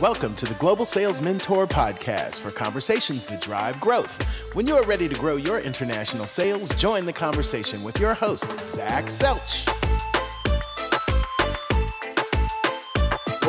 Welcome to the Global Sales Mentor Podcast for conversations that drive growth. When you are ready to grow your international sales, join the conversation with your host, Zach Selch.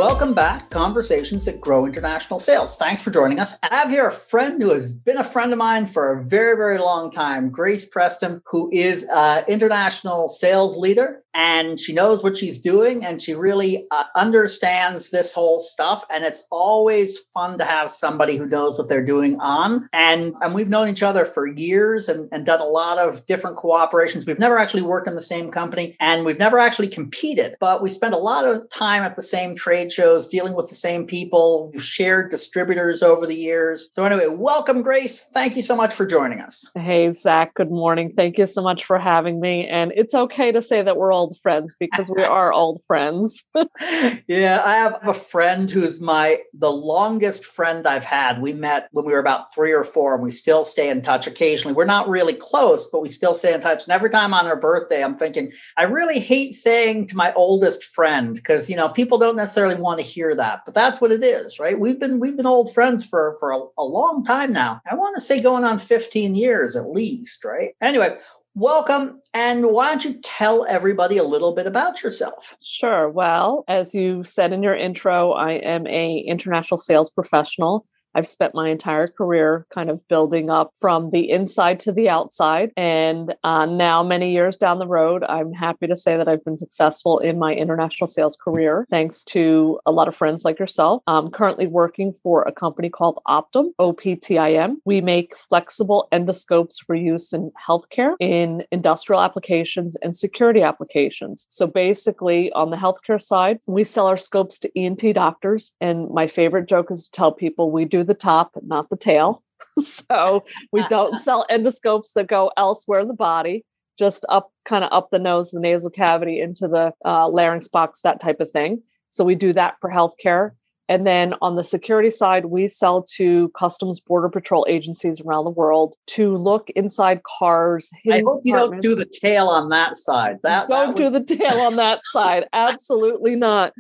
Welcome back, Conversations that Grow International Sales. Thanks for joining us. I have here a friend who has been a friend of mine for a very, very long time, Grace Preston, who is an international sales leader and she knows what she's doing and she really uh, understands this whole stuff and it's always fun to have somebody who knows what they're doing on and and we've known each other for years and, and done a lot of different cooperations we've never actually worked in the same company and we've never actually competed but we spent a lot of time at the same trade shows dealing with the same people we've shared distributors over the years so anyway welcome grace thank you so much for joining us hey zach good morning thank you so much for having me and it's okay to say that we're old friends because we are old friends. yeah, I have a friend who's my the longest friend I've had. We met when we were about three or four, and we still stay in touch occasionally. We're not really close, but we still stay in touch. And every time on her birthday, I'm thinking, I really hate saying to my oldest friend because you know people don't necessarily want to hear that, but that's what it is, right? We've been we've been old friends for for a, a long time now. I want to say going on 15 years at least, right? Anyway, Welcome. And why don't you tell everybody a little bit about yourself? Sure. Well, as you said in your intro, I am a international sales professional. I've spent my entire career kind of building up from the inside to the outside. And uh, now, many years down the road, I'm happy to say that I've been successful in my international sales career, thanks to a lot of friends like yourself. I'm currently working for a company called Optim, OPTIM. We make flexible endoscopes for use in healthcare, in industrial applications, and security applications. So basically, on the healthcare side, we sell our scopes to ENT doctors. And my favorite joke is to tell people we do the top, not the tail. so we don't sell endoscopes that go elsewhere in the body, just up kind of up the nose, the nasal cavity into the uh, larynx box, that type of thing. So we do that for healthcare. And then on the security side, we sell to customs border patrol agencies around the world to look inside cars. I hope you don't do the tail on that side. That don't that would... do the tail on that side. Absolutely not.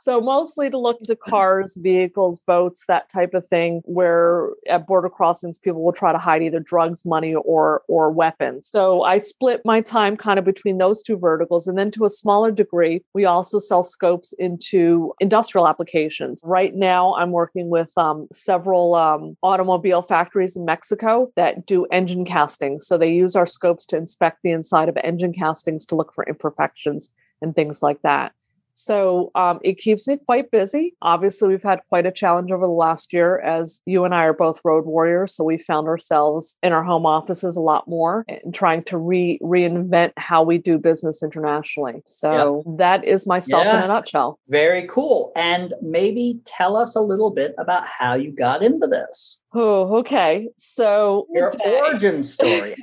So mostly to look into cars, vehicles, boats, that type of thing, where at border crossings people will try to hide either drugs, money, or or weapons. So I split my time kind of between those two verticals. And then to a smaller degree, we also sell scopes into industrial applications. Right now I'm working with um, several um, automobile factories in Mexico that do engine castings. So they use our scopes to inspect the inside of engine castings to look for imperfections and things like that. So um, it keeps me quite busy. Obviously, we've had quite a challenge over the last year as you and I are both road warriors. So we found ourselves in our home offices a lot more and trying to re- reinvent how we do business internationally. So yep. that is myself yeah. in a nutshell. Very cool. And maybe tell us a little bit about how you got into this. Oh, okay. So your origin story.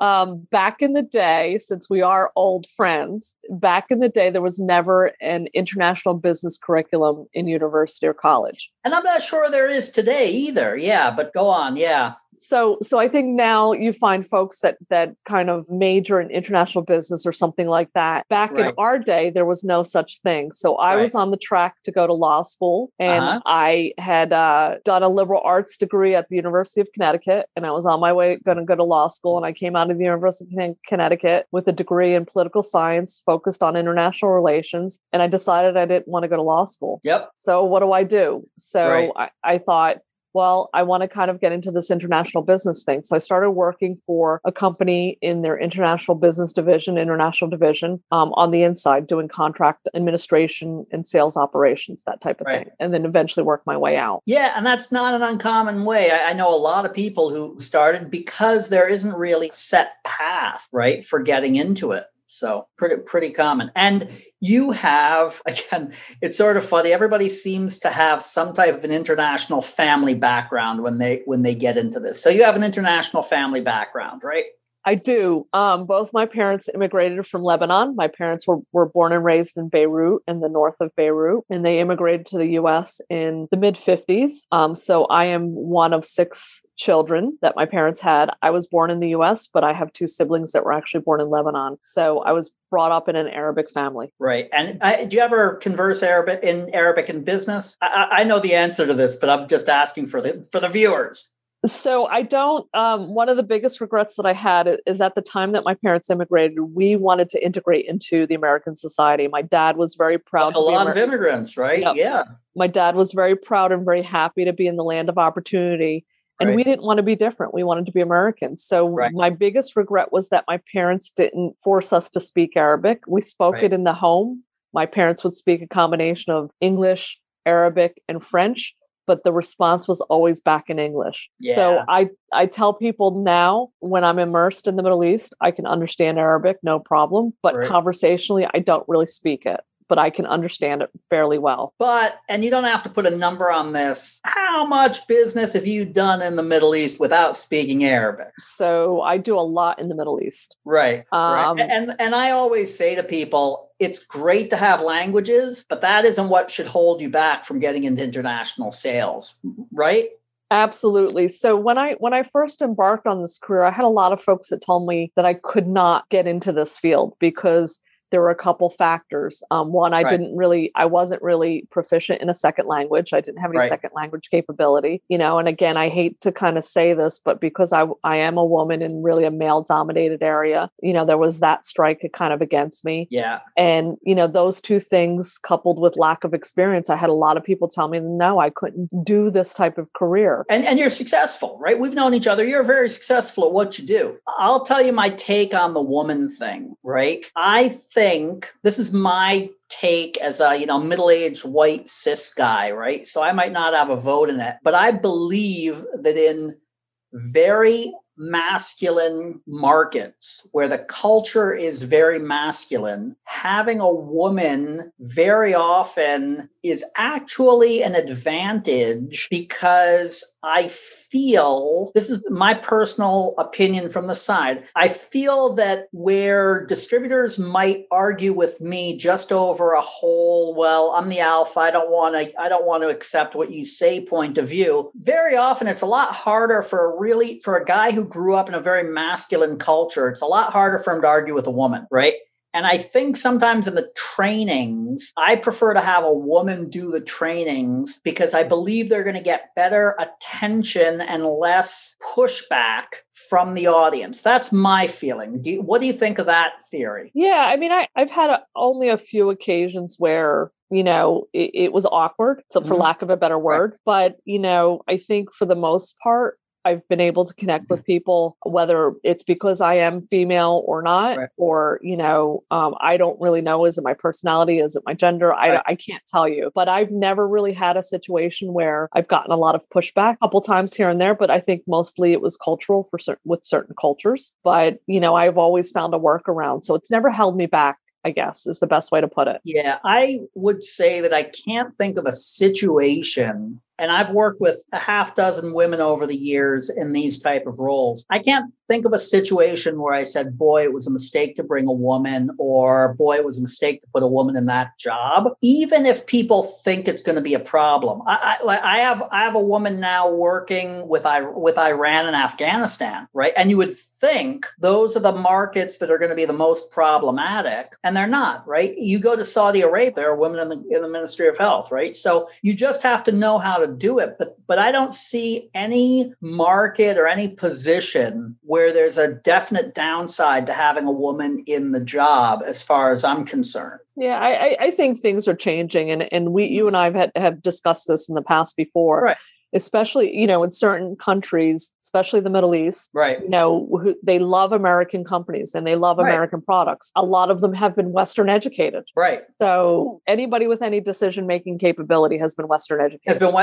Um, back in the day, since we are old friends, back in the day, there was never an international business curriculum in university or college. And I'm not sure there is today either. Yeah, but go on. Yeah so so i think now you find folks that that kind of major in international business or something like that back right. in our day there was no such thing so i right. was on the track to go to law school and uh-huh. i had uh, done a liberal arts degree at the university of connecticut and i was on my way going to go to law school and i came out of the university of connecticut with a degree in political science focused on international relations and i decided i didn't want to go to law school yep so what do i do so right. I, I thought well, I want to kind of get into this international business thing. So I started working for a company in their international business division, international division um, on the inside, doing contract administration and sales operations, that type of right. thing. And then eventually work my way out. Yeah. And that's not an uncommon way. I, I know a lot of people who started because there isn't really set path, right, for getting into it. So pretty pretty common. And you have again, it's sort of funny. Everybody seems to have some type of an international family background when they when they get into this. So you have an international family background, right? I do. Um, both my parents immigrated from Lebanon. My parents were, were born and raised in Beirut, in the north of Beirut, and they immigrated to the US in the mid 50s. Um, so I am one of six children that my parents had. I was born in the US, but I have two siblings that were actually born in Lebanon. So I was brought up in an Arabic family. Right. And uh, do you ever converse Arabic in Arabic in business? I, I know the answer to this, but I'm just asking for the for the viewers. So I don't. Um, one of the biggest regrets that I had is at the time that my parents immigrated, we wanted to integrate into the American society. My dad was very proud. Like a lot of immigrants, right? Yep. Yeah. My dad was very proud and very happy to be in the land of opportunity. And right. we didn't want to be different. We wanted to be Americans. So right. my biggest regret was that my parents didn't force us to speak Arabic. We spoke right. it in the home. My parents would speak a combination of English, Arabic, and French but the response was always back in English. Yeah. So I I tell people now when I'm immersed in the Middle East, I can understand Arabic no problem, but right. conversationally I don't really speak it but I can understand it fairly well. But, and you don't have to put a number on this, how much business have you done in the Middle East without speaking Arabic? So I do a lot in the Middle East. Right. Um, right. And, and I always say to people, it's great to have languages, but that isn't what should hold you back from getting into international sales, right? Absolutely. So when I when I first embarked on this career, I had a lot of folks that told me that I could not get into this field because there were a couple factors. Um, one, I right. didn't really, I wasn't really proficient in a second language. I didn't have any right. second language capability, you know. And again, I hate to kind of say this, but because I I am a woman in really a male dominated area, you know, there was that strike kind of against me. Yeah. And you know, those two things coupled with lack of experience, I had a lot of people tell me, no, I couldn't do this type of career. And and you're successful, right? We've known each other. You're very successful at what you do. I'll tell you my take on the woman thing, right? I think this is my take as a you know middle-aged white cis guy right? So i might not have a vote in it but i believe that in very masculine markets where the culture is very masculine, having a woman very often is actually an advantage because I feel this is my personal opinion from the side. I feel that where distributors might argue with me just over a whole, well, I'm the alpha, I don't want to I don't want to accept what you say point of view. Very often it's a lot harder for a really for a guy who grew up in a very masculine culture. It's a lot harder for him to argue with a woman, right? And I think sometimes in the trainings, I prefer to have a woman do the trainings because I believe they're going to get better attention and less pushback from the audience. That's my feeling. Do you, what do you think of that theory? Yeah, I mean, I, I've had a, only a few occasions where you know it, it was awkward so for mm-hmm. lack of a better word right. but you know i think for the most part I've been able to connect with people, whether it's because I am female or not, right. or, you know, um, I don't really know. Is it my personality? Is it my gender? Right. I, I can't tell you. But I've never really had a situation where I've gotten a lot of pushback a couple times here and there. But I think mostly it was cultural for certain with certain cultures. But, you know, I've always found a workaround. So it's never held me back I guess is the best way to put it. Yeah, I would say that I can't think of a situation and I've worked with a half dozen women over the years in these type of roles. I can't think of a situation where I said, boy, it was a mistake to bring a woman, or boy, it was a mistake to put a woman in that job. Even if people think it's going to be a problem. I, I, I have I have a woman now working with I, with Iran and Afghanistan, right? And you would think those are the markets that are going to be the most problematic, and they're not, right? You go to Saudi Arabia, there are women in the, in the Ministry of Health, right? So you just have to know how to do it. But but I don't see any market or any position where there's a definite downside to having a woman in the job, as far as I'm concerned. Yeah, I, I think things are changing, and and we you and I have had, have discussed this in the past before. Right especially you know in certain countries especially the middle east right. you know they love american companies and they love right. american products. A lot of them have been western educated. Right. So anybody with any decision making capability has been western educated. has been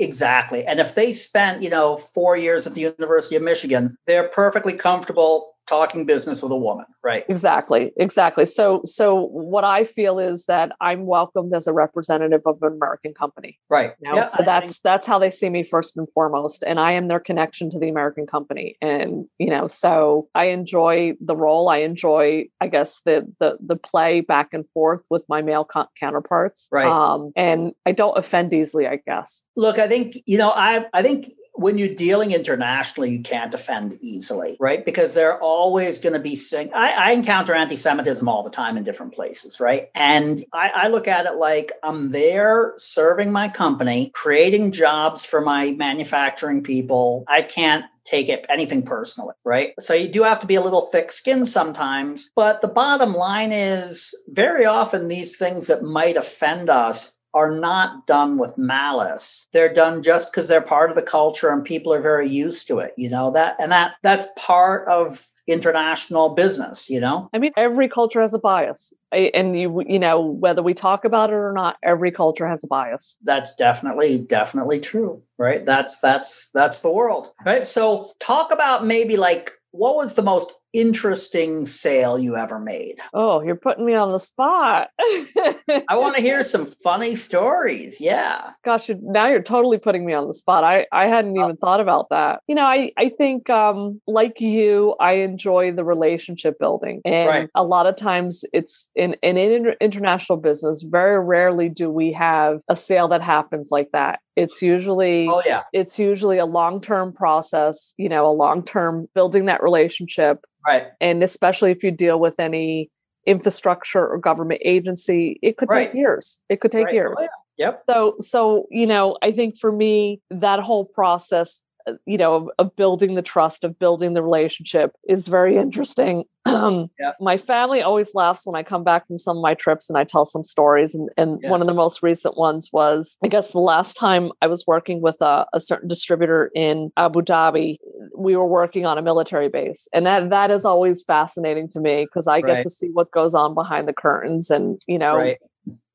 exactly. And if they spent you know four years at the university of michigan they're perfectly comfortable talking business with a woman, right? Exactly, exactly. So, so what I feel is that I'm welcomed as a representative of an American company, right? You know? yeah, so I that's think- that's how they see me first and foremost, and I am their connection to the American company, and you know, so I enjoy the role. I enjoy, I guess, the the the play back and forth with my male co- counterparts, right? Um, and I don't offend easily, I guess. Look, I think you know, I I think when you're dealing internationally, you can't offend easily, right? Because they're always going to be saying, I, I, encounter anti Semitism all the time in different places, right? And I, I look at it like I'm there serving my company, creating jobs for my manufacturing people. I can't take it anything personally, right? So you do have to be a little thick skinned sometimes. But the bottom line is very often these things that might offend us are not done with malice. They're done just because they're part of the culture and people are very used to it, you know, that and that that's part of international business, you know? I mean, every culture has a bias. And you you know, whether we talk about it or not, every culture has a bias. That's definitely definitely true, right? That's that's that's the world. Right? So talk about maybe like what was the most interesting sale you ever made? Oh, you're putting me on the spot. I want to hear some funny stories. Yeah. Gosh, now you're totally putting me on the spot. I, I hadn't even thought about that. You know, I, I think um, like you, I enjoy the relationship building. And right. a lot of times it's in, in an international business, very rarely do we have a sale that happens like that. It's usually oh yeah, it's usually a long-term process, you know, a long-term building that relationship Right. And especially if you deal with any infrastructure or government agency, it could right. take years. It could take right. Oh, years. Oh, yeah. Yep. So, so you know, I think for me, that whole process you know of, building the trust of building the relationship is very interesting um, yeah. my family always laughs when i come back from some of my trips and i tell some stories and, and yeah. one of the most recent ones was i guess the last time i was working with a, a certain distributor in abu dhabi we were working on a military base and that that is always fascinating to me because i right. get to see what goes on behind the curtains and you know right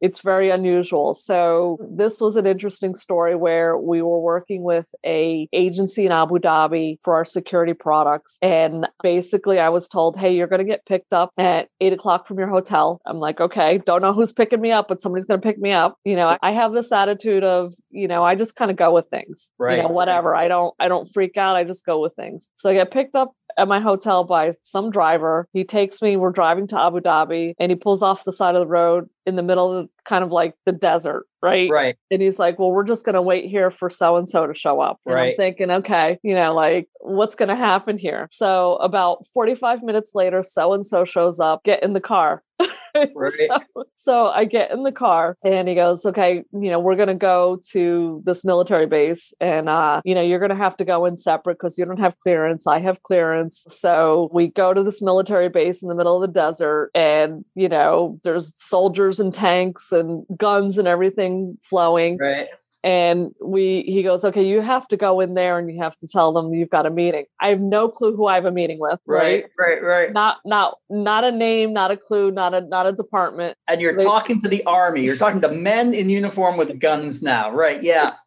it's very unusual. So this was an interesting story where we were working with a agency in Abu Dhabi for our security products. And basically I was told, hey, you're going to get picked up at eight o'clock from your hotel. I'm like, okay, don't know who's picking me up, but somebody's going to pick me up. You know, I have this attitude of, you know, I just kind of go with things, right. you know, whatever. I don't, I don't freak out. I just go with things. So I get picked up at my hotel by some driver. He takes me, we're driving to Abu Dhabi, and he pulls off the side of the road in the middle of kind of like the desert, right? Right. And he's like, Well, we're just gonna wait here for so and so to show up. And right. I'm thinking, okay, you know, like what's gonna happen here? So about 45 minutes later, so and so shows up, get in the car. Right. so, so, I get in the car and he goes, okay, you know, we're going to go to this military base and, uh, you know, you're going to have to go in separate because you don't have clearance. I have clearance. So we go to this military base in the middle of the desert and, you know, there's soldiers and tanks and guns and everything flowing. Right and we he goes okay you have to go in there and you have to tell them you've got a meeting. I have no clue who i have a meeting with right? Right right, right. not not not a name not a clue not a not a department. And you're so they, talking to the army. You're talking to men in uniform with guns now right? Yeah.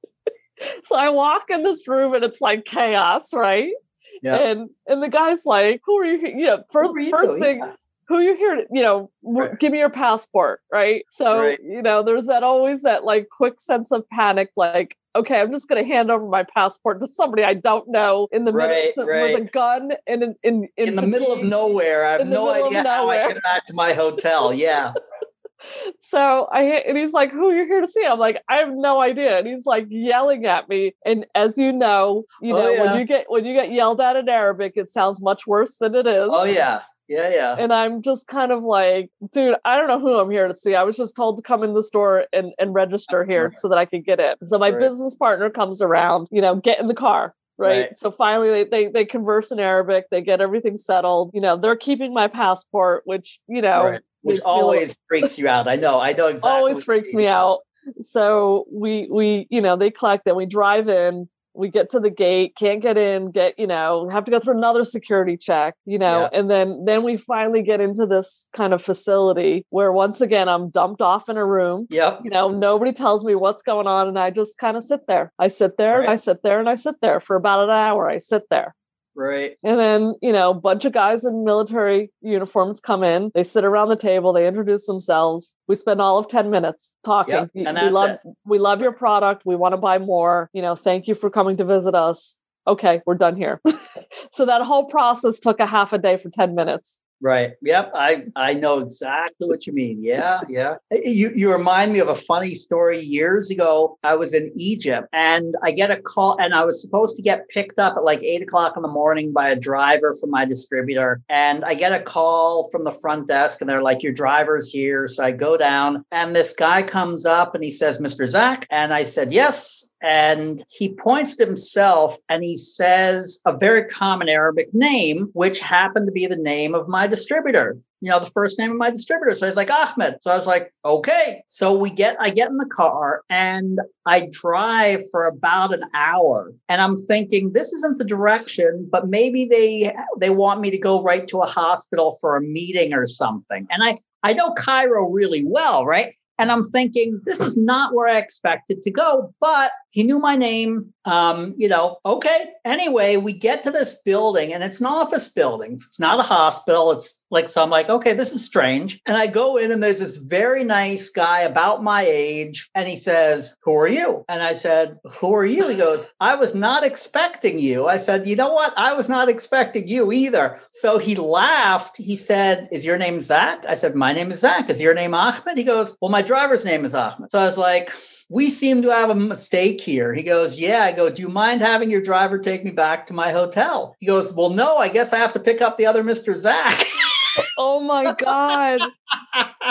So i walk in this room and it's like chaos right? Yeah. And and the guy's like, "Who are you?" Yeah, first first thing, yeah who you here to, you know, right. give me your passport, right? So, right. you know, there's that always that like quick sense of panic, like, okay, I'm just going to hand over my passport to somebody I don't know in the right, middle right. with a gun and in in, in, in the middle of nowhere. I have no idea how I get back to my hotel. Yeah. so I and he's like, "Who are you here to see?" I'm like, "I have no idea." And he's like yelling at me. And as you know, you oh, know yeah. when you get when you get yelled at in Arabic, it sounds much worse than it is. Oh yeah, yeah, yeah. And I'm just kind of like, dude, I don't know who I'm here to see. I was just told to come in the store and, and register here so that I could get it. So my right. business partner comes around, you know, get in the car. Right? right. So finally they, they they converse in Arabic, they get everything settled. You know, they're keeping my passport, which, you know, right. which always freaks you out. I know, I know exactly. Always freaks me out. So we we, you know, they collect and we drive in we get to the gate can't get in get you know have to go through another security check you know yeah. and then then we finally get into this kind of facility where once again i'm dumped off in a room yep you know nobody tells me what's going on and i just kind of sit there i sit there right. and i sit there and i sit there for about an hour i sit there Right. And then, you know, a bunch of guys in military uniforms come in, they sit around the table, they introduce themselves. We spend all of 10 minutes talking. Yep, and we love it. we love your product. We want to buy more. You know, thank you for coming to visit us. Okay, we're done here. so that whole process took a half a day for 10 minutes. Right. Yep. I I know exactly what you mean. Yeah. Yeah. You you remind me of a funny story. Years ago, I was in Egypt and I get a call, and I was supposed to get picked up at like eight o'clock in the morning by a driver from my distributor. And I get a call from the front desk, and they're like, "Your driver's here." So I go down, and this guy comes up and he says, "Mr. Zach," and I said, "Yes." And he points to himself and he says a very common Arabic name, which happened to be the name of my distributor. You know, the first name of my distributor. So he's like Ahmed. So I was like, okay. So we get, I get in the car and I drive for about an hour and I'm thinking this isn't the direction, but maybe they, they want me to go right to a hospital for a meeting or something. And I, I know Cairo really well, right? And I'm thinking, this is not where I expected to go, but he knew my name. Um, you know, okay. Anyway, we get to this building and it's an office building. It's not a hospital. It's like, so I'm like, okay, this is strange. And I go in and there's this very nice guy about my age. And he says, Who are you? And I said, Who are you? He goes, I was not expecting you. I said, You know what? I was not expecting you either. So he laughed. He said, Is your name Zach? I said, My name is Zach. Is your name Ahmed? He goes, Well, my driver's name is Ahmed. So I was like, we seem to have a mistake here. He goes, Yeah. I go, Do you mind having your driver take me back to my hotel? He goes, Well, no, I guess I have to pick up the other Mr. Zach. oh my God.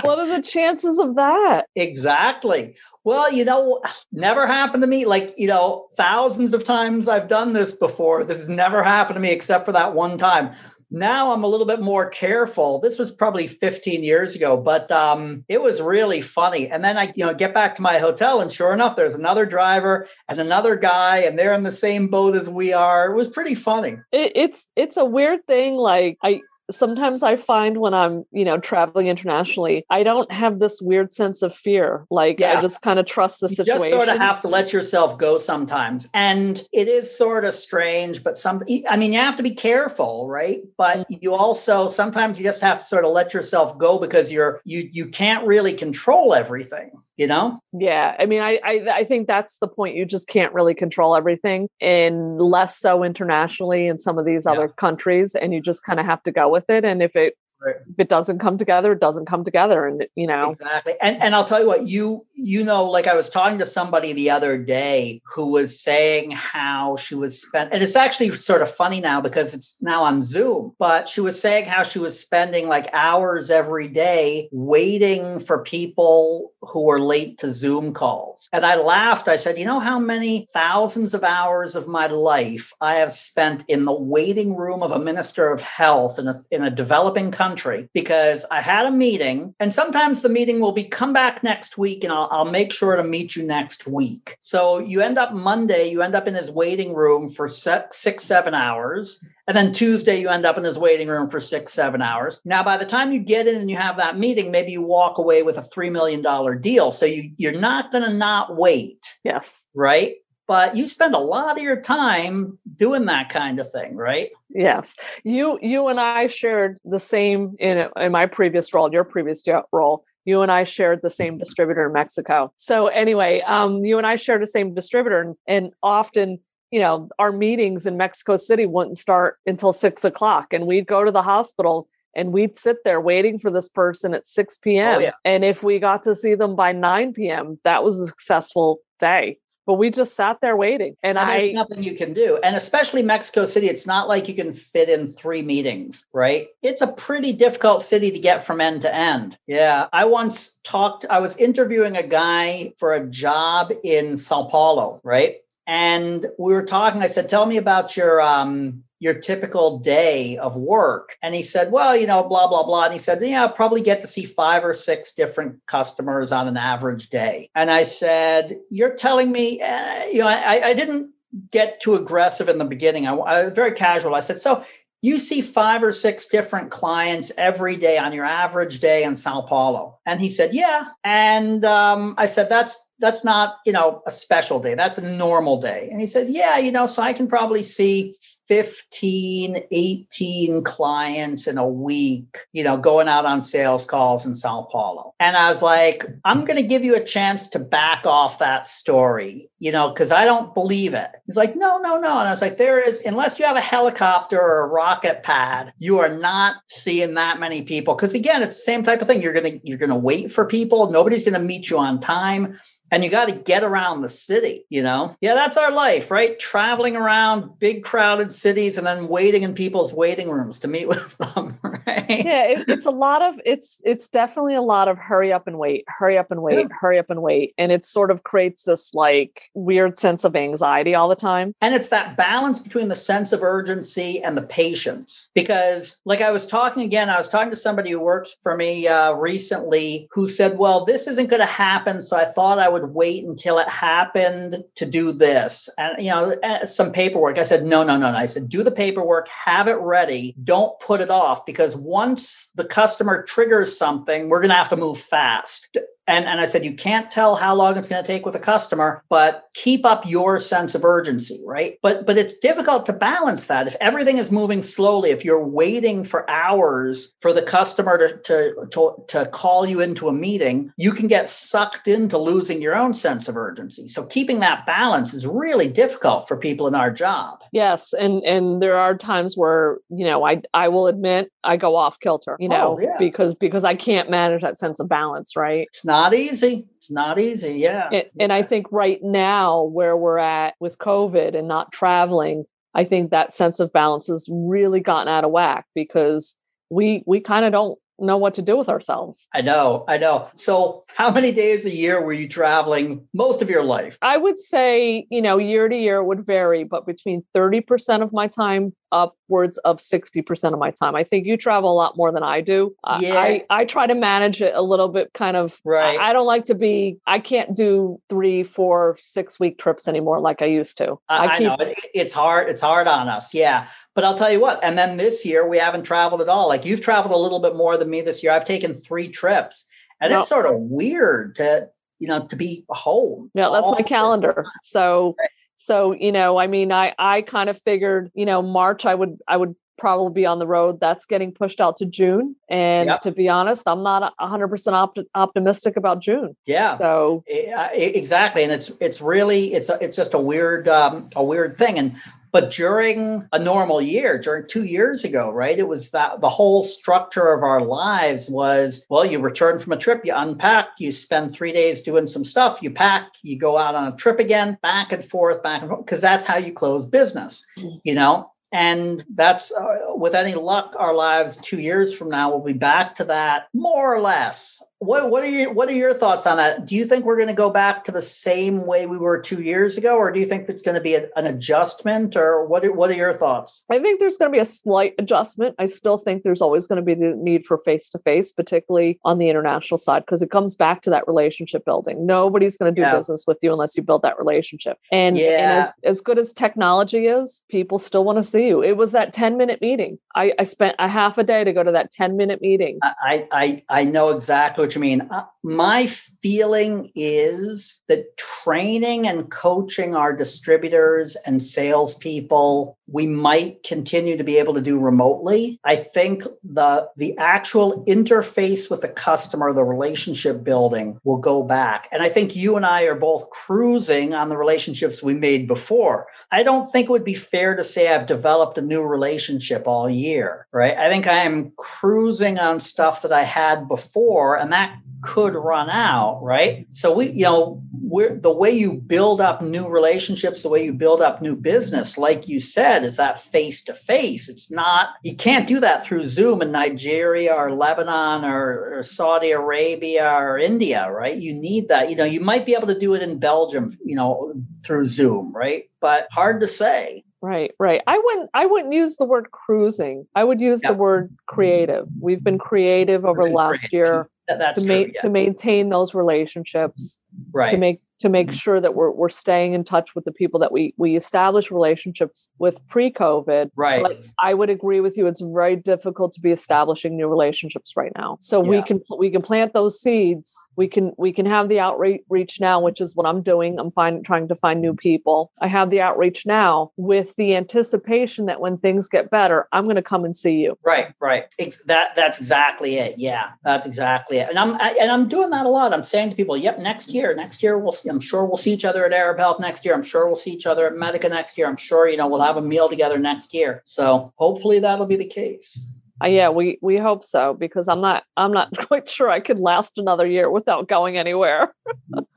what are the chances of that? Exactly. Well, you know, never happened to me. Like, you know, thousands of times I've done this before. This has never happened to me except for that one time now I'm a little bit more careful. This was probably 15 years ago, but um, it was really funny. And then I, you know, get back to my hotel, and sure enough, there's another driver and another guy, and they're in the same boat as we are. It was pretty funny. It, it's it's a weird thing. Like I sometimes I find when I'm, you know, traveling internationally, I don't have this weird sense of fear. Like yeah. I just kind of trust the situation. You just sort of have to let yourself go sometimes. And it is sort of strange, but some I mean, you have to be careful, right? But mm-hmm. you also sometimes you just have to sort of let yourself go because you're you you can't really control everything you know yeah i mean I, I, I think that's the point you just can't really control everything and less so internationally in some of these yeah. other countries and you just kind of have to go with it and if it Right. If it doesn't come together, it doesn't come together. And you know. Exactly. And and I'll tell you what, you you know, like I was talking to somebody the other day who was saying how she was spent and it's actually sort of funny now because it's now on Zoom, but she was saying how she was spending like hours every day waiting for people who were late to Zoom calls. And I laughed. I said, you know how many thousands of hours of my life I have spent in the waiting room of a minister of health in a in a developing country country because I had a meeting, and sometimes the meeting will be come back next week and I'll, I'll make sure to meet you next week. So you end up Monday, you end up in his waiting room for six, seven hours. And then Tuesday, you end up in his waiting room for six, seven hours. Now, by the time you get in and you have that meeting, maybe you walk away with a $3 million deal. So you, you're not going to not wait. Yes. Right but you spend a lot of your time doing that kind of thing right yes you you and i shared the same in in my previous role your previous role you and i shared the same distributor in mexico so anyway um, you and i shared the same distributor and, and often you know our meetings in mexico city wouldn't start until six o'clock and we'd go to the hospital and we'd sit there waiting for this person at 6 p.m. Oh, yeah. And if we got to see them by 9 p.m., that was a successful day but we just sat there waiting and, and i nothing you can do and especially mexico city it's not like you can fit in three meetings right? It's a pretty difficult city to get from end to end. Yeah i once talked i was interviewing a guy for a job in sao paulo right? And we were talking i said tell me about your um your typical day of work? And he said, well, you know, blah, blah, blah. And he said, yeah, I'll probably get to see five or six different customers on an average day. And I said, you're telling me, uh, you know, I, I didn't get too aggressive in the beginning. I, I was very casual. I said, so you see five or six different clients every day on your average day in Sao Paulo. And he said, Yeah. And um, I said, That's that's not you know a special day. That's a normal day. And he says yeah you know so i can probably see 15 18 clients in a week you know going out on sales calls in sao paulo. And i was like i'm going to give you a chance to back off that story you know because i don't believe it. He's like no no no. And i was like there is unless you have a helicopter or a rocket pad you are not seeing that many people. Because again it's the same type of thing. You're to you're going to wait for people nobody's going to meet you on time and you got to get around the city, you know? Yeah, that's our life, right? Traveling around big crowded cities and then waiting in people's waiting rooms to meet with them, right? Yeah, it, it's a lot of it's it's definitely a lot of hurry up and wait, hurry up and wait, yeah. hurry up and wait, and it sort of creates this like weird sense of anxiety all the time. And it's that balance between the sense of urgency and the patience because like I was talking again, I was talking to somebody who works for me uh, recently who said, "Well, this isn't going to happen, so I thought I would wait until it happened to do this. And, you know, eh, some paperwork. I said, no, no, no, no. I said, do the paperwork, have it ready. Don't put it off because once the customer triggers something, we're going to have to move fast. And, and I said, you can't tell how long it's going to take with a customer, but keep up your sense of urgency, right? But but it's difficult to balance that. If everything is moving slowly, if you're waiting for hours for the customer to, to, to, to call you into a meeting, you can get sucked into losing your own sense of urgency. So keeping that balance is really difficult for people in our job. Yes. And and there are times where, you know, I I will admit I go off kilter, you oh, know, oh, yeah. because because I can't manage that sense of balance, right? It's not not easy. It's not easy. Yeah. And, and I think right now, where we're at with COVID and not traveling, I think that sense of balance has really gotten out of whack because we we kind of don't know what to do with ourselves. I know, I know. So, how many days a year were you traveling most of your life? I would say, you know, year to year would vary, but between 30% of my time upwards of 60% of my time. I think you travel a lot more than I do. Yeah. I, I try to manage it a little bit kind of right. I, I don't like to be I can't do three, four, six week trips anymore like I used to. I, I keep, know it, it's hard. It's hard on us. Yeah. But I'll tell you what, and then this year we haven't traveled at all. Like you've traveled a little bit more than me this year. I've taken three trips. And no. it's sort of weird to you know to be home. Yeah, that's my calendar. So right so you know i mean i i kind of figured you know march i would i would probably be on the road that's getting pushed out to june and yep. to be honest i'm not 100% opt- optimistic about june yeah so exactly and it's it's really it's a, it's just a weird um, a weird thing and but during a normal year, during two years ago, right, it was that the whole structure of our lives was well, you return from a trip, you unpack, you spend three days doing some stuff, you pack, you go out on a trip again, back and forth, back and forth, because that's how you close business, mm. you know? And that's uh, with any luck, our lives two years from now will be back to that more or less what what are your what are your thoughts on that? Do you think we're going to go back to the same way we were two years ago, or do you think it's going to be a, an adjustment, or what? Are, what are your thoughts? I think there's going to be a slight adjustment. I still think there's always going to be the need for face to face, particularly on the international side, because it comes back to that relationship building. Nobody's going to do yeah. business with you unless you build that relationship. And, yeah. and as as good as technology is, people still want to see you. It was that 10 minute meeting. I, I spent a half a day to go to that 10 minute meeting. I I I know exactly what you mean. Uh, my feeling is that training and coaching our distributors and salespeople, we might continue to be able to do remotely. I think the the actual interface with the customer, the relationship building, will go back. And I think you and I are both cruising on the relationships we made before. I don't think it would be fair to say I've developed a new relationship all year, right? I think I am cruising on stuff that I had before, and that could run out, right? So we, you know, we're the way you build up new relationships, the way you build up new business, like you said, is that face to face. It's not you can't do that through Zoom in Nigeria or Lebanon or, or Saudi Arabia or India, right? You need that. You know, you might be able to do it in Belgium, you know, through Zoom, right? But hard to say. Right, right. I wouldn't I wouldn't use the word cruising. I would use the word creative. We've been creative over the last creative. year that, that's to, true, ma- yeah. to maintain those relationships right to make to make Mhm. sure that we're we're staying in touch with the people that we we establish relationships with pre-COVID. Right. But I would agree with you. It's very difficult to be establishing new relationships right now. So we can we can plant those seeds. We can we can have the outreach now, which is what I'm doing. I'm find, trying to find new people. I have the outreach now with the anticipation that when things get better, I'm going to come and see you. Right, right. Ex- that that's exactly it. Yeah, that's exactly it. And I'm I, and I'm doing that a lot. I'm saying to people, "Yep, next year, next year we'll I'm sure we'll see each other at Arab Health next year. I'm sure we'll see each other at Medica next year. I'm sure you know we'll have a meal together next year. So hopefully that'll be the case. Uh, yeah, we we hope so because I'm not I'm not quite sure I could last another year without going anywhere.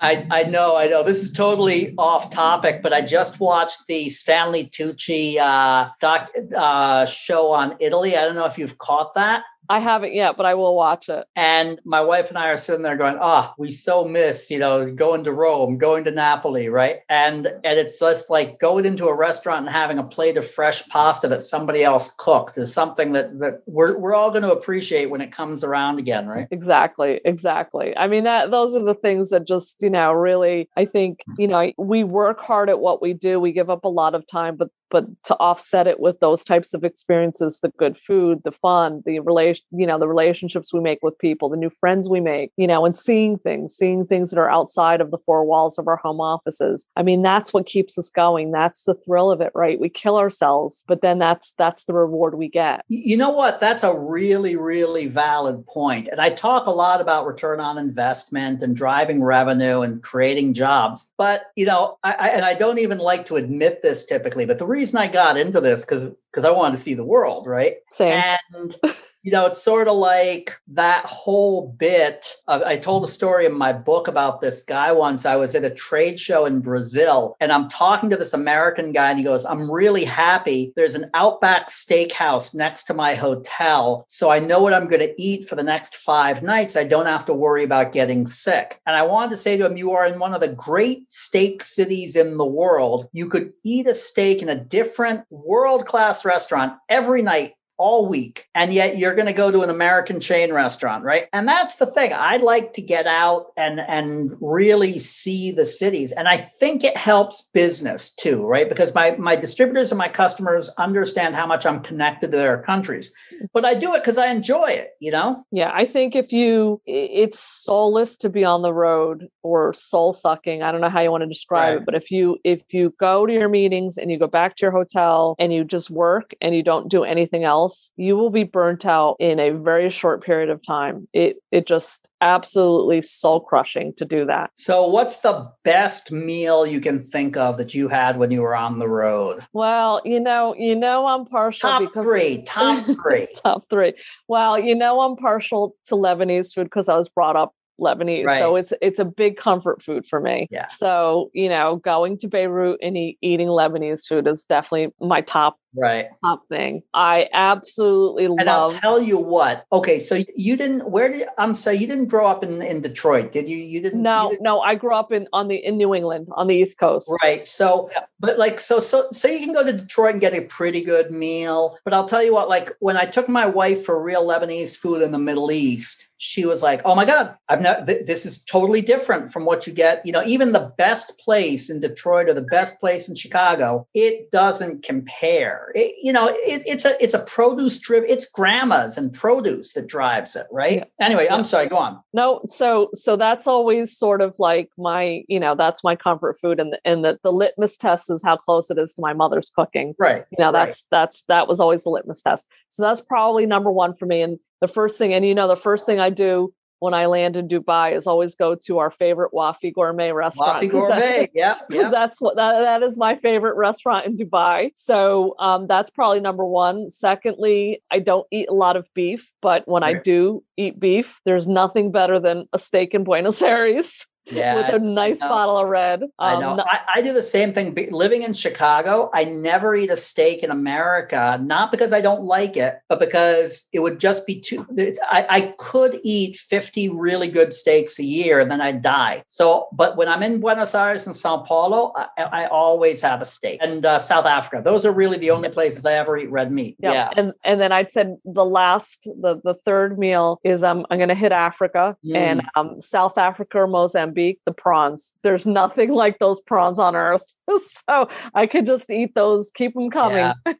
I I know I know this is totally off topic, but I just watched the Stanley Tucci uh, doc uh, show on Italy. I don't know if you've caught that. I haven't yet, but I will watch it. And my wife and I are sitting there going, "Ah, we so miss, you know, going to Rome, going to Napoli, right?" And and it's just like going into a restaurant and having a plate of fresh pasta that somebody else cooked is something that that we're we're all going to appreciate when it comes around again, right? Exactly, exactly. I mean that those are the things that just, you know, really I think, you know, we work hard at what we do. We give up a lot of time, but but to offset it with those types of experiences, the good food, the fun, the relation, you know, the relationships we make with people, the new friends we make, you know, and seeing things, seeing things that are outside of the four walls of our home offices. I mean, that's what keeps us going. That's the thrill of it, right? We kill ourselves, but then that's that's the reward we get. You know what? That's a really, really valid point. And I talk a lot about return on investment and driving revenue and creating jobs. But you know, I, I and I don't even like to admit this typically, but the reason I got into this because because I wanted to see the world, right? Same. And you know, it's sort of like that whole bit. Of, I told a story in my book about this guy once. I was at a trade show in Brazil and I'm talking to this American guy, and he goes, I'm really happy. There's an Outback steakhouse next to my hotel. So I know what I'm going to eat for the next five nights. I don't have to worry about getting sick. And I wanted to say to him, You are in one of the great steak cities in the world. You could eat a steak in a different world class restaurant every night all week and yet you're going to go to an american chain restaurant right and that's the thing i'd like to get out and and really see the cities and i think it helps business too right because my my distributors and my customers understand how much i'm connected to their countries but i do it because i enjoy it you know Yeah, I think if you, it's soulless to be on the road or soul sucking. I don't know how you want to describe Right. it, but if you if you go to your meetings and you go back to your hotel and you just work and you don't do anything else, you will be burnt out in a very short period of time. It it just absolutely soul crushing to do that. so what's the best meal you can think of that you had when you were on the road Well, you know, you know, I'm partial top because three top three top three. Well, you know, I'm partial to Lebanese food because I was brought up Lebanese, so it's it's a big comfort food for me. Yeah. So you know, going to Beirut and eat, eating Lebanese food is definitely my top right top thing. I absolutely love. And I'll tell you what. Okay, so you didn't. Where did I'm? So you didn't grow up in in Detroit, did you? You didn't. you no, didn't- no, I grew up in on the in New England on the East Coast. Right. So, but like, so, so, so you can go to Detroit and get a pretty good meal. But I'll tell you what, like, when I took my wife for real Lebanese food in the Middle East, she was like, "Oh my God, I've not. Th- this is totally different from what you get. You know, even the best place in Detroit or the best place in Chicago, it doesn't compare. It, you know, it, it's a it's a produce driven. It's grandmas and produce that drives it, right? Anyway, I'm sorry. Go on. No, so so that's always sort of like my, you know, that's my comfort food, and the, and the the litmus test is how close it is to my mother's cooking. Right. You know, Right. that's that's that was always the litmus test. So that's probably number one for me. And the first thing, and you know, the first thing I do when I land in Dubai is always go to our favorite Wafi Gourmet restaurant. Wafi gourmet. Yeah. because Yeah. that's what that, that is my favorite restaurant in Dubai. So um, that's probably number one. Secondly, I don't eat a lot of beef, but when I do eat beef, there's nothing better than a steak in Buenos Aires Yeah. with a nice bottle of red. I Um, know. I, I do the same thing. Living in Chicago, I never eat a steak in America, not because I don't like it, but because it would just be too. I, I could eat 50 really good steaks a year and then I'd die. So, but when I'm in Buenos Aires and Sao Paulo, I, I always have a steak. And uh, South Africa, those are really the only places I ever eat red meat. Yeah. Yeah. And and then I'd said the last the the third meal is um I'm gonna hit Africa and Mm. um South Africa or Mozambique. Mozambique, the prawns. There's nothing like those prawns on earth. So I could just eat those, keep them coming yeah.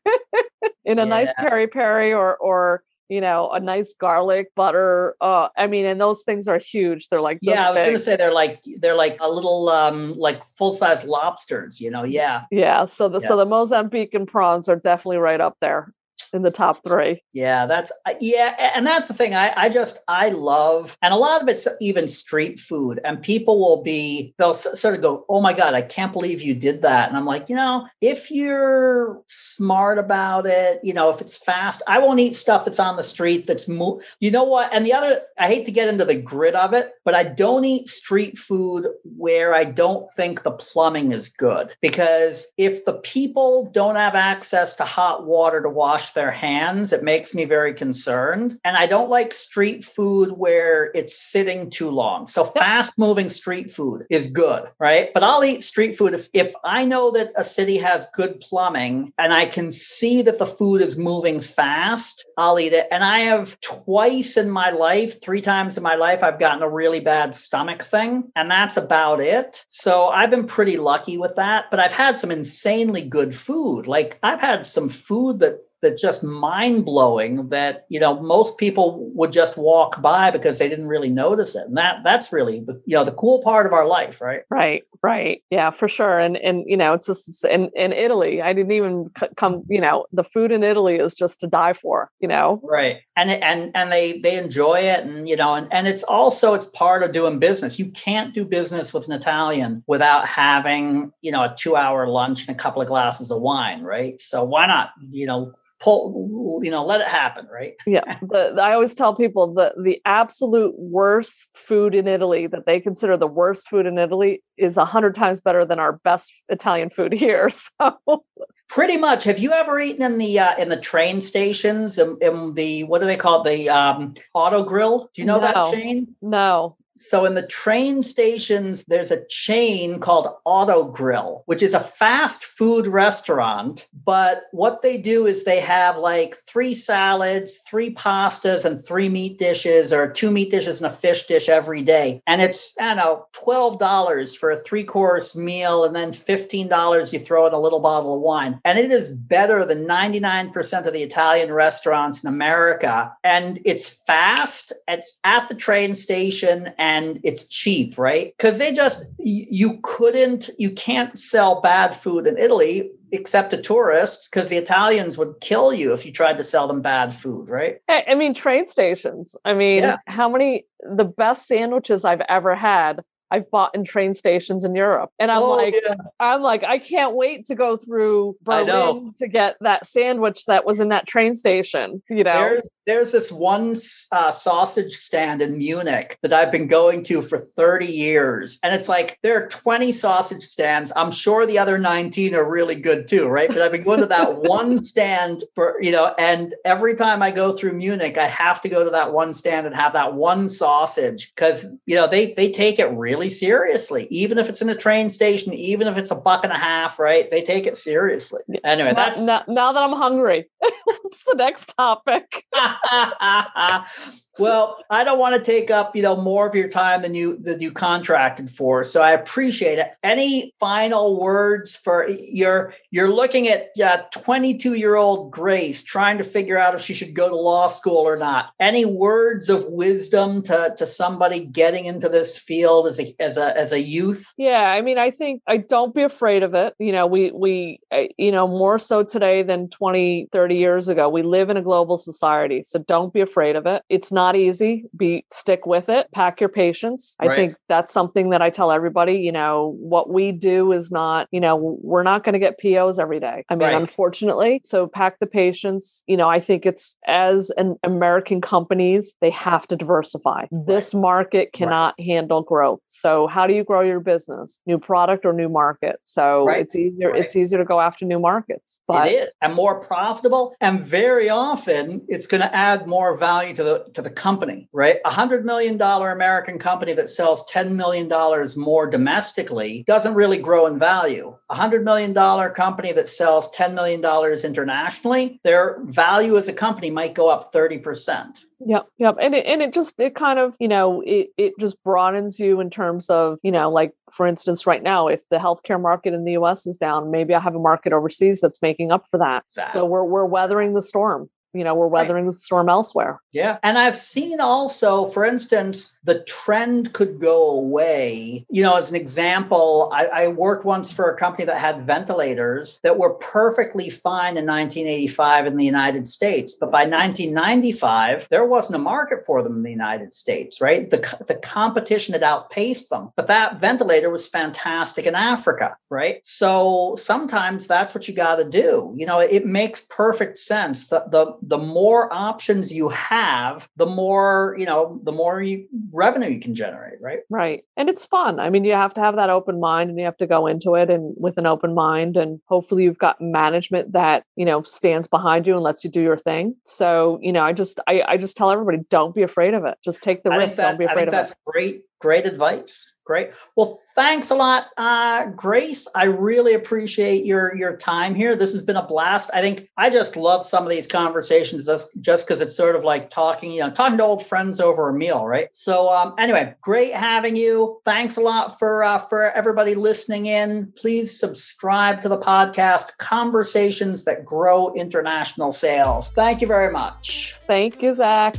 in a yeah. nice peri peri or or you know, a nice garlic butter. Uh, I mean, and those things are huge. They're like yeah, I was going to say they're like they're like a little um like full size lobsters. You know, yeah, yeah. So the yeah. so the Mozambican prawns are definitely right up there in the top three. Yeah, that's uh, yeah, and that's the thing. I I just I love, and a lot of it's even street food, and people will be they'll sort of go, "Oh my god, I can't believe you did that," and I'm like, you know, if you're smart about it, you know, if it's fast, I won't eat stuff that's on the street that's mo- you know what. And the other, I hate to get into the grit of it, but I don't eat street food where I don't think the plumbing is good because if the people don't have access to hot water to wash their hands, it makes me very concerned. And I don't like street food where it's sitting too long. So fast moving street food is good, right? But I'll eat street food if, if I know that a city has good plumbing and I can see that the food is moving fast, I'll eat it. And I have twice in my life, three times in my life, I've gotten a really bad stomach thing. And that's about it. So I've been pretty lucky with that. But I've had some insanely good food. Like I've had some food that that just mind blowing that you know most people would just walk by because they didn't really notice it. And that that's really the you know the cool part of our life right? Right right. Yeah for sure. And and you know it's just in in italy i didn't even come you know the food in italy is just to die for you know? Right. And and and they they enjoy it and you know and, and it's also it's part of doing business. You can't do business with an italian without having you know a two hour lunch and a couple of glasses of wine right? So why not you know pull you know let it happen right? Yeah the, i always tell people that the absolute worst food in italy that they consider the worst food in italy is a hundred times better than our best italian food here so. Pretty much. Have you ever eaten in the uh, in the train stations in, in the what do they call it the um, Autogrill do you know no, that chain? No so in the train stations, there's a chain called Autogrill, which is a fast food restaurant. But what they do is they have like three salads, three pastas, and three meat dishes, or two meat dishes and a fish dish every day. And it's, I don't know, $12 for a three course meal, and then $15 you throw in a little bottle of wine. And it is better than 99% of the Italian restaurants in America. And it's fast, it's at the train station. And and it's cheap, right? Because they just, you couldn't, you can't sell bad food in Italy except to tourists because the Italians would kill you if you tried to sell them bad food, right? I mean, train stations. I mean, yeah. how many, the best sandwiches I've ever had I've bought in train stations in Europe. And I'm oh, like, yeah. I'm like, I can't wait to go through Berlin to get that sandwich that was in that train station. You know, there's, there's this one uh, sausage stand in Munich that I've been going to for 30 years. And it's like, there are 20 sausage stands. I'm sure the other 19 are really good too, right? But I've been going to that one stand for, you know, and every time I go through Munich, I have to go to that one stand and have that one sausage because, you know, they, they take it really really seriously, even if it's in a train station, even if it's a buck and a half, right? They take it seriously. Anyway, that's now, now that I'm hungry. What's the next topic? Well, I don't want to take up, you know, more of your time than you than you contracted for. So I appreciate it. Any final words for you're you're looking at 22 year old Grace trying to figure out if she should go to law school or not. Any words of wisdom to to somebody getting into this field as a as a as a youth? Yeah, I mean, I think I don't be afraid of it. You know, we we uh, you know more so today than 20, 30 years ago. We live in a global society, so don't be afraid of it. It's not not easy. Be stick with it. Pack your patience. I right. think that's something that I tell everybody. You know, what we do is not. You know, we're not going to get POs every day. I mean, right. unfortunately. So pack the patience. You know, I think it's as an American companies they have to diversify. Right. This market cannot handle growth. So how do you grow your business? New product or new market? So it's easier. It's easier to go after new markets. But it is and more profitable. And very often it's going to add more value to the to the company, right? A $100 million American company that sells $10 million more domestically doesn't really grow in value. A $100 million company that sells $10 million internationally, their value as a company might go up 30%. Yep, yep, and it and it just it kind of you know it it just broadens you in terms of you know like for instance right now if the healthcare market in the U.S. is down, maybe I have a market overseas that's making up for that. Exactly. So we're we're weathering the storm you know we're weathering right. the storm elsewhere. Yeah and i've seen also for instance the trend could go away. You know as an example I, I, worked once for a company that had ventilators that were perfectly fine in 1985 in the united states but by 1995 there wasn't a market for them in the united states right? The, the competition had outpaced them but that ventilator was fantastic in africa right? So sometimes that's what you got to do. You know it makes perfect sense. The, the the more options you have, the more, you know, the more you, revenue you can generate, right? Right. And it's fun. I mean, you have to have that open mind and you have to go into it and with an open mind and hopefully you've got management that, you know, stands behind you and lets you do your thing. So, you know, I just I, I just tell everybody don't be afraid of it. Just take the I risk. That, don't be afraid of that's it. That's great great advice. Great. Well, thanks a lot, uh, Grace. I really appreciate your your time here. This has been a blast. I think I just love some of these conversations just just because it's sort of like talking, you know, talking to old friends over a meal, right? So, um, anyway, great having you. Thanks a lot for uh, for everybody listening in. Please subscribe to the podcast, Conversations that Grow International Sales. Thank you very much. Thank you, Zach.